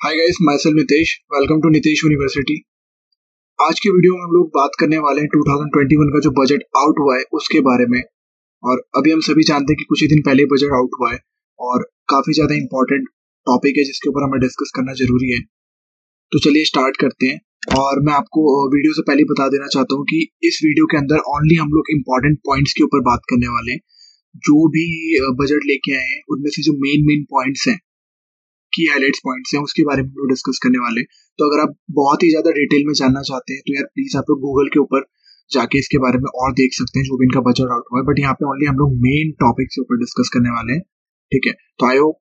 Hi guys myself Nitesh welcome to Nitesh university आज के video में हम लोग बात करने वाले हैं 2021 का जो बजट आउट हुआ है, उसके बारे में। और अभी हम सभी जानते हैं कि कुछ ही दिन पहले बजट आउट हुआ है और काफ़ी ज़्यादा इंपॉर्टेंट टॉपिक है जिसके ऊपर हमें डिस्कस करना ज़रूरी है। तो चलिए स्टार्ट करते हैं। और मैं आपको वीडियो से पहले बता देना चाहता हूँ कि इस वीडियो के अंदर ओनली हम लोग इंपॉर्टेंट पॉइंट्स के ऊपर बात करने वाले हैं। जो भी बजट लेके आए हैं, उनमें से जो मेन मेन पॉइंट्स हैं की हाईलाइट्स पॉइंट्स हैं, उसके बारे में हम लोग डिस्कस करने वाले तो अगर आप बहुत ही ज़्यादा डिटेल में जानना चाहते हैं तो यार प्लीज़ आप लोग गूगल के ऊपर जाके इसके बारे में और देख सकते हैं जो भी इनका बजट आउट हुआ है। बट यहाँ पे ओनली हम लोग मेन टॉपिक के ऊपर डिस्कस करने वाले हैं, ठीक है? तो आई होप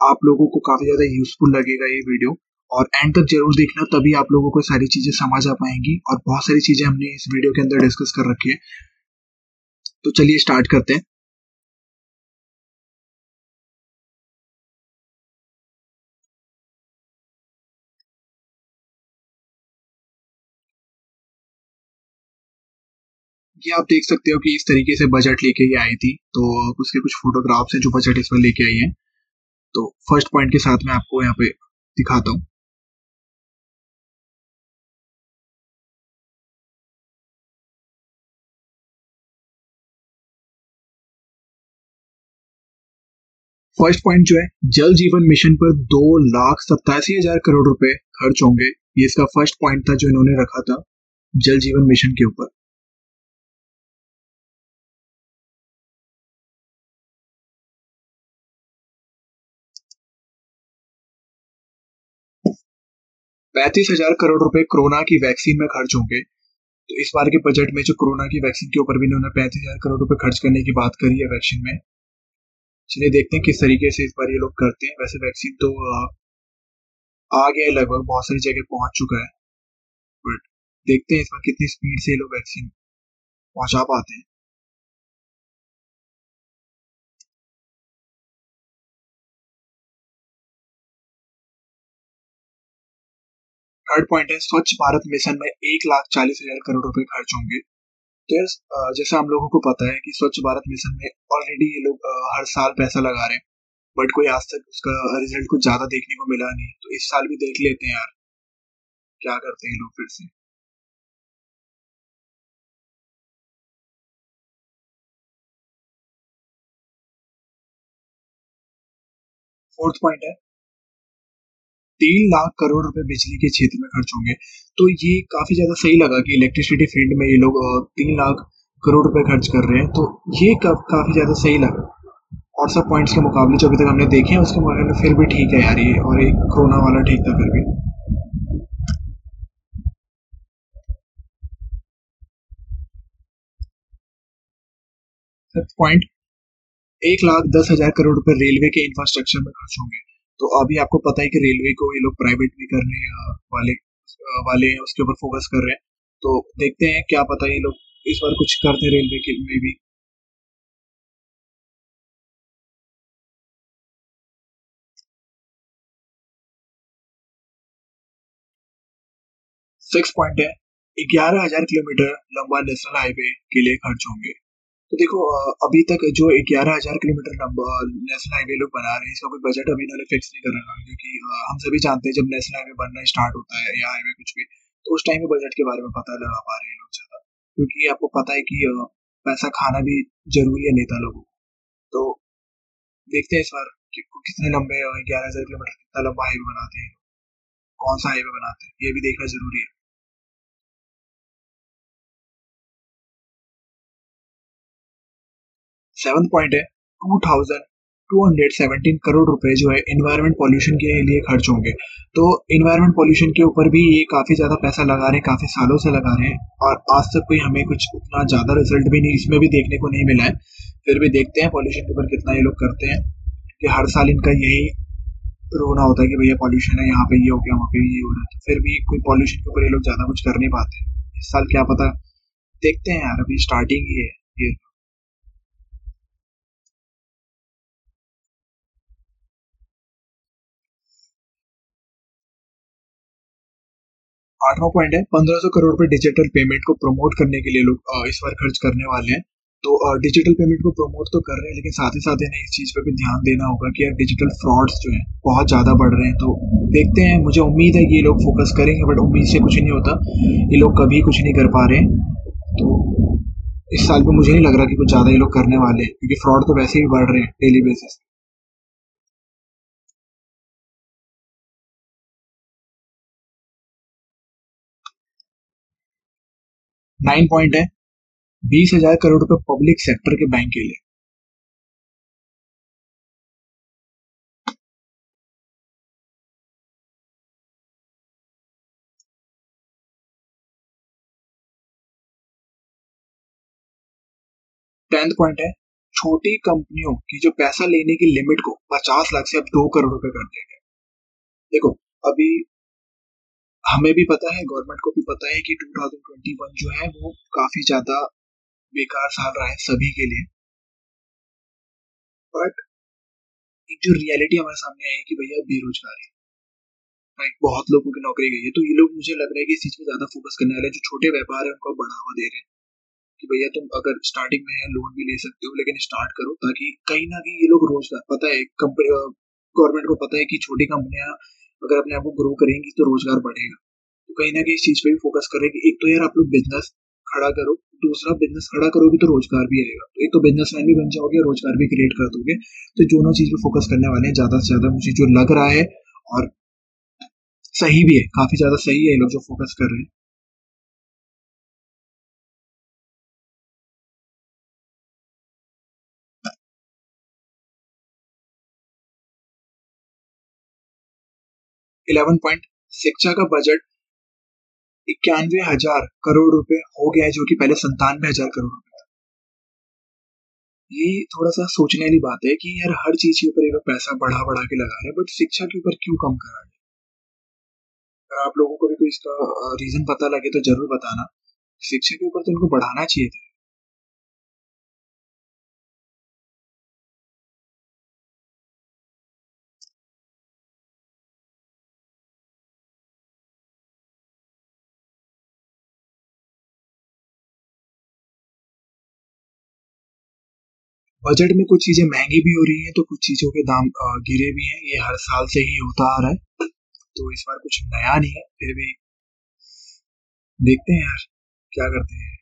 आप लोगों को काफ़ी ज़्यादा यूजफुल लगेगा ये वीडियो और एंड तक ज़रूर देखना, तभी आप लोगों को सारी चीज़ें समझ आ पाएँगी। और बहुत सारी चीज़ें हमने इस वीडियो के अंदर डिस्कस कर रखी है। तो चलिए स्टार्ट करते हैं। ये आप देख सकते हो कि इस तरीके से बजट लेके ये आई थी। तो उसके कुछ फोटोग्राफ्स हैं जो बजट इसमें लेके आई हैं। तो फ़र्स्ट पॉइंट के साथ मैं आपको यहाँ पे दिखाता हूँ। फ़र्स्ट पॉइंट जो है, जल जीवन मिशन पर दो लाख सत्तासी हज़ार करोड़ रुपए खर्च होंगे। ये इसका फ़र्स्ट पॉइंट था जो इन्होंने रखा था, जल जीवन मिशन के ऊपर। पैंतीस हज़ार करोड़ रुपए कोरोना की वैक्सीन में खर्च होंगे। तो इस बार के बजट में जो कोरोना की वैक्सीन के ऊपर भी इन्होंने पैंतीस हज़ार करोड़ रुपए खर्च करने की बात करी है वैक्सीन में। चलिए देखते हैं किस तरीके से इस बार ये लोग करते हैं। वैसे वैक्सीन तो आ गया है लगभग, बहुत सारी जगह पहुँच चुका है। बट देखते हैं इस बार कितनी स्पीड से ये लोग वैक्सीन पहुँचा पाते हैं। थर्ड पॉइंट है, स्वच्छ भारत मिशन में एक लाख चालीस हज़ार करोड़ रुपए खर्च होंगे। तो जैसा हम लोगों को पता है कि स्वच्छ भारत मिशन में ऑलरेडी ये लोग हर साल पैसा लगा रहे हैं। बट कोई आज तक उसका रिज़ल्ट कुछ ज़्यादा देखने को मिला नहीं। तो इस साल भी देख लेते हैं यार। क्या करते हैं लोग फिर से? फोर्थ पॉइंट है तीन लाख करोड़ रुपए बिजली के क्षेत्र में खर्च होंगे। तो ये काफ़ी ज़्यादा सही लगा कि इलेक्ट्रिसिटी फ़ील्ड में ये लोग तीन लाख करोड़ रुपए खर्च कर रहे हैं। तो ये काफ़ी ज़्यादा सही लगा। और सब पॉइंट्स के मुकाबले जो अभी तक हमने देखे हैं, उसके मुकाबले फिर भी ठीक है यार ये, और एक कोरोना वाला ठीक था फिर भी। पॉइंट एक लाख दस हज़ार करोड़ रुपए रेलवे के इंफ्रास्ट्रक्चर में खर्च होंगे। तो अभी आपको पता है कि रेलवे को ये लोग प्राइवेट भी करने वाले वाले हैं उसके ऊपर फोकस कर रहे हैं। तो देखते हैं क्या पता है ये लोग इस बार कुछ करते रेलवे के में भी। सिक्स पॉइंट है ग्यारह हज़ार किलोमीटर लंबा नेशनल हाईवे के लिए खर्च होंगे। तो देखो अभी तक जो ग्यारह हज़ार किलोमीटर नेशनल हाईवे लोग बना रहे हैं, इसका कोई बजट अभी इन्होंने फिक्स नहीं कर रखा क्योंकि हम सभी जानते हैं जब नेशनल हाईवे बनना स्टार्ट होता है या हाईवे कुछ भी तो उस टाइम में बजट के बारे में पता लगा पा रहे हैं लोग ज़्यादा, क्योंकि आपको पता है कि पैसा खाना भी ज़रूरी है नेता लोगों को। तो देखते हैं इस बार कि कितने लंबे ग्यारह हज़ार किलोमीटर कितना लंबा हाईवे बनाते हैं, कौन सा हाईवे बनाते हैं, ये भी देखना ज़रूरी है। सेवन पॉइंट है two thousand two hundred seventeen crore रुपए जो है इन्वायरमेंट पॉल्यूशन के लिए खर्च होंगे। तो इन्वायरमेंट पॉल्यूशन के ऊपर भी ये काफ़ी ज़्यादा पैसा लगा रहे हैं, काफ़ी सालों से लगा रहे हैं और आज तक कोई हमें कुछ उतना ज़्यादा रिज़ल्ट भी नहीं, इसमें भी देखने को नहीं मिला है। फिर भी देखते हैं पॉल्यूशन के ऊपर कितना ये लोग करते हैं कि हर साल इनका यही रोना होता है कि भैया पॉल्यूशन है, यहाँ पे ये हो गया, वहाँ पे ये हो रहा है। तो फिर भी कोई पॉल्यूशन के ऊपर ये लोग ज़्यादा कुछ कर नहीं पाते। इस साल क्या पता, देखते हैं यार, अभी स्टार्टिंग ही है ये। आठवां पॉइंट है, पंद्रह सौ करोड़ रुपए डिजिटल पेमेंट को प्रमोट करने के लिए लोग इस बार खर्च करने वाले हैं। तो डिजिटल पेमेंट को प्रमोट तो कर रहे हैं, लेकिन साथ ही साथ इन्हें इस चीज़ पर भी ध्यान देना होगा कि यार डिजिटल फ्रॉड्स जो हैं, बहुत ज़्यादा बढ़ रहे हैं। तो देखते हैं, मुझे उम्मीद है कि ये लोग फोकस करेंगे बट उम्मीद से कुछ नहीं होता। ये लोग कभी कुछ नहीं कर पा रहे हैं। तो इस साल में मुझे नहीं लग रहा कि कुछ ज़्यादा ये लोग करने वाले हैं, क्योंकि फ्रॉड तो वैसे ही बढ़ रहे हैं डेली बेसिस नाइन पॉइंट है। बीस हज़ार करोड़ रुपए पब्लिक सेक्टर के बैंक के लिए। टेंथ पॉइंट है, छोटी कंपनियों की जो पैसा लेने की लिमिट को पचास लाख से अब दो करोड़ रुपए कर दिया गया देखो, अभी हमें भी पता है गवर्नमेंट को भी पता है कि 2021 जो है वो काफ़ी ज़्यादा बेकार साल रहा है सभी के लिए। बट एक जो रियलिटी हमारे सामने आई कि भैया बेरोजगारी। राइट बहुत लोगों की नौकरी गई है तो ये लोग मुझे लग रहा है कि इस चीज़ पे ज़्यादा फोकस करने वाले जो छोटे व्यापार है, उनको बढ़ावा दे रहे हैं कि भैया तुम अगर स्टार्टिंग में लोन भी ले सकते हो, लेकिन स्टार्ट करो ताकि कहीं ना कहीं ये लोग रोज़गार, पता है कंपनी गवर्नमेंट को पता है कि छोटी कंपनियाँ अगर अपने आप को ग्रो करेंगी तो रोज़गार बढ़ेगा। तो कहीं ना कहीं इस चीज़ पे भी फोकस करें कि एक तो यार आप लोग बिज़नेस खड़ा करो, दूसरा बिज़नेस खड़ा करोगे तो रोज़गार भी आएगा। तो एक तो बिज़नेस मैन भी बन जाओगे रोज़गार भी क्रिएट कर दोगे। तो दोनों चीज़ पे फोकस करने वाले हैं, ज़्यादा से ज़्यादा मुझे जो लग रहा है और सही भी है, काफ़ी ज़्यादा सही है ये लोग जो फोकस कर रहे हैं। इलेवन पॉइंट शिक्षा का बजट इक्यानवे हज़ार करोड़ रुपए हो गया है, जो कि पहले संतानवे हज़ार करोड़ रुपए था। ये थोड़ा सा सोचने वाली बात है कि यार हर चीज़ के ऊपर पैसा बढ़ा बढ़ा के लगा रहे हैं बट शिक्षा के ऊपर क्यों कम करा रहे अगर आप लोगों को भी कोई इसका रीजन पता लगे तो ज़रूर बताना। शिक्षा के ऊपर तो इनको बढ़ाना चाहिए था। बजट में कुछ चीज़ें महँगी भी हो रही हैं तो कुछ चीज़ों के दाम गिरे भी हैं। ये हर साल से ही होता आ रहा है। तो इस बार कुछ नया नहीं है, फिर भी देखते हैं यार, क्या करते हैं।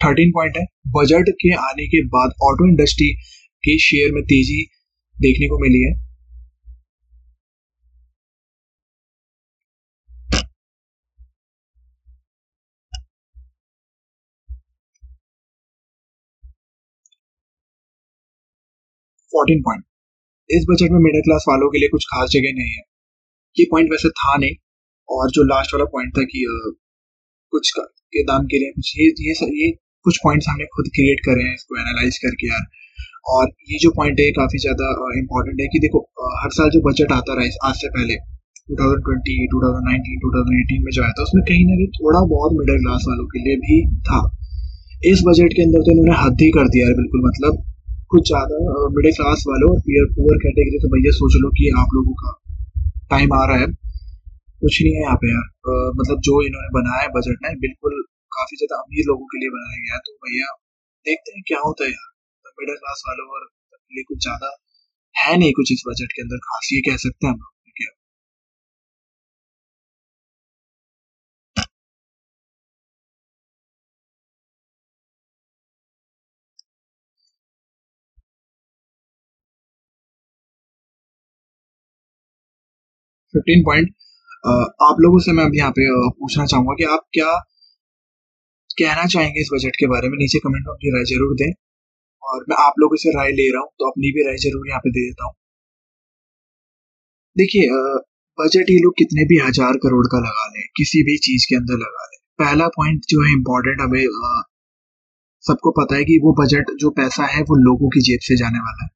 थर्टीन पॉइंट है। बजट के आने के बाद ऑटो इंडस्ट्री के शेयर में तेज़ी देखने को मिली है। फोर्टीन पॉइंट इस बजट में मिडिल क्लास वालों के लिए कुछ खास जगह नहीं है। ये पॉइंट वैसे था नहीं और जो लास्ट वाला पॉइंट था कि कुछ के दाम के लिए कुछ ये ये ये कुछ पॉइंट्स हमने खुद क्रिएट करे हैं इसको एनालाइज करके यार। और ये जो पॉइंट है काफ़ी ज़्यादा इंपॉर्टेंट है कि देखो हर साल जो बजट आता रहा है आज से पहले 2020, 2019, 2018 में जो आया था उसमें कहीं ना कहीं थोड़ा बहुत मिडिल क्लास वालों के लिए भी था। इस बजट के अंदर तो इन्होंने हद ही कर दिया है बिल्कुल मतलब। कुछ ज़्यादा मिडिल क्लास वालों और पुअर कैटेगरी तो भैया सोच लो कि आप लोगों का टाइम आ रहा है। कुछ नहीं है यहाँ पे यार। मतलब जो इन्होंने बनाया है बजट ने बिल्कुल काफ़ी ज़्यादा अमीर लोगों के लिए बनाया गया है। तो भैया देखते हैं क्या होता है यार। मिडिल क्लास वालों और लिए कुछ ज़्यादा है नहीं कुछ इस बजट के अंदर, खास ये कह सकते हैं हम लोग। फिफ्टीन पॉइंट आप लोगों से मैं अब यहाँ पे पूछना चाहूँगा कि आप क्या कहना चाहेंगे इस बजट के बारे में? नीचे कमेंट में अपनी राय ज़रूर दें। और मैं आप लोगों से राय ले रहा हूँ तो अपनी भी राय ज़रूर यहाँ पे दे देता हूँ। देखिए बजट ये लोग कितने भी हज़ार करोड़ का लगा लें, किसी भी चीज़ के अंदर लगा लें। पहला पॉइंट जो है इम्पोर्टेंट हमें सबको पता है कि वो बजट जो पैसा है वो लोगों की जेब से जाने वाला है।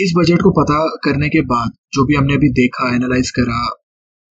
इस बजट को पता करने के बाद जो भी हमने अभी देखा एनालाइज करा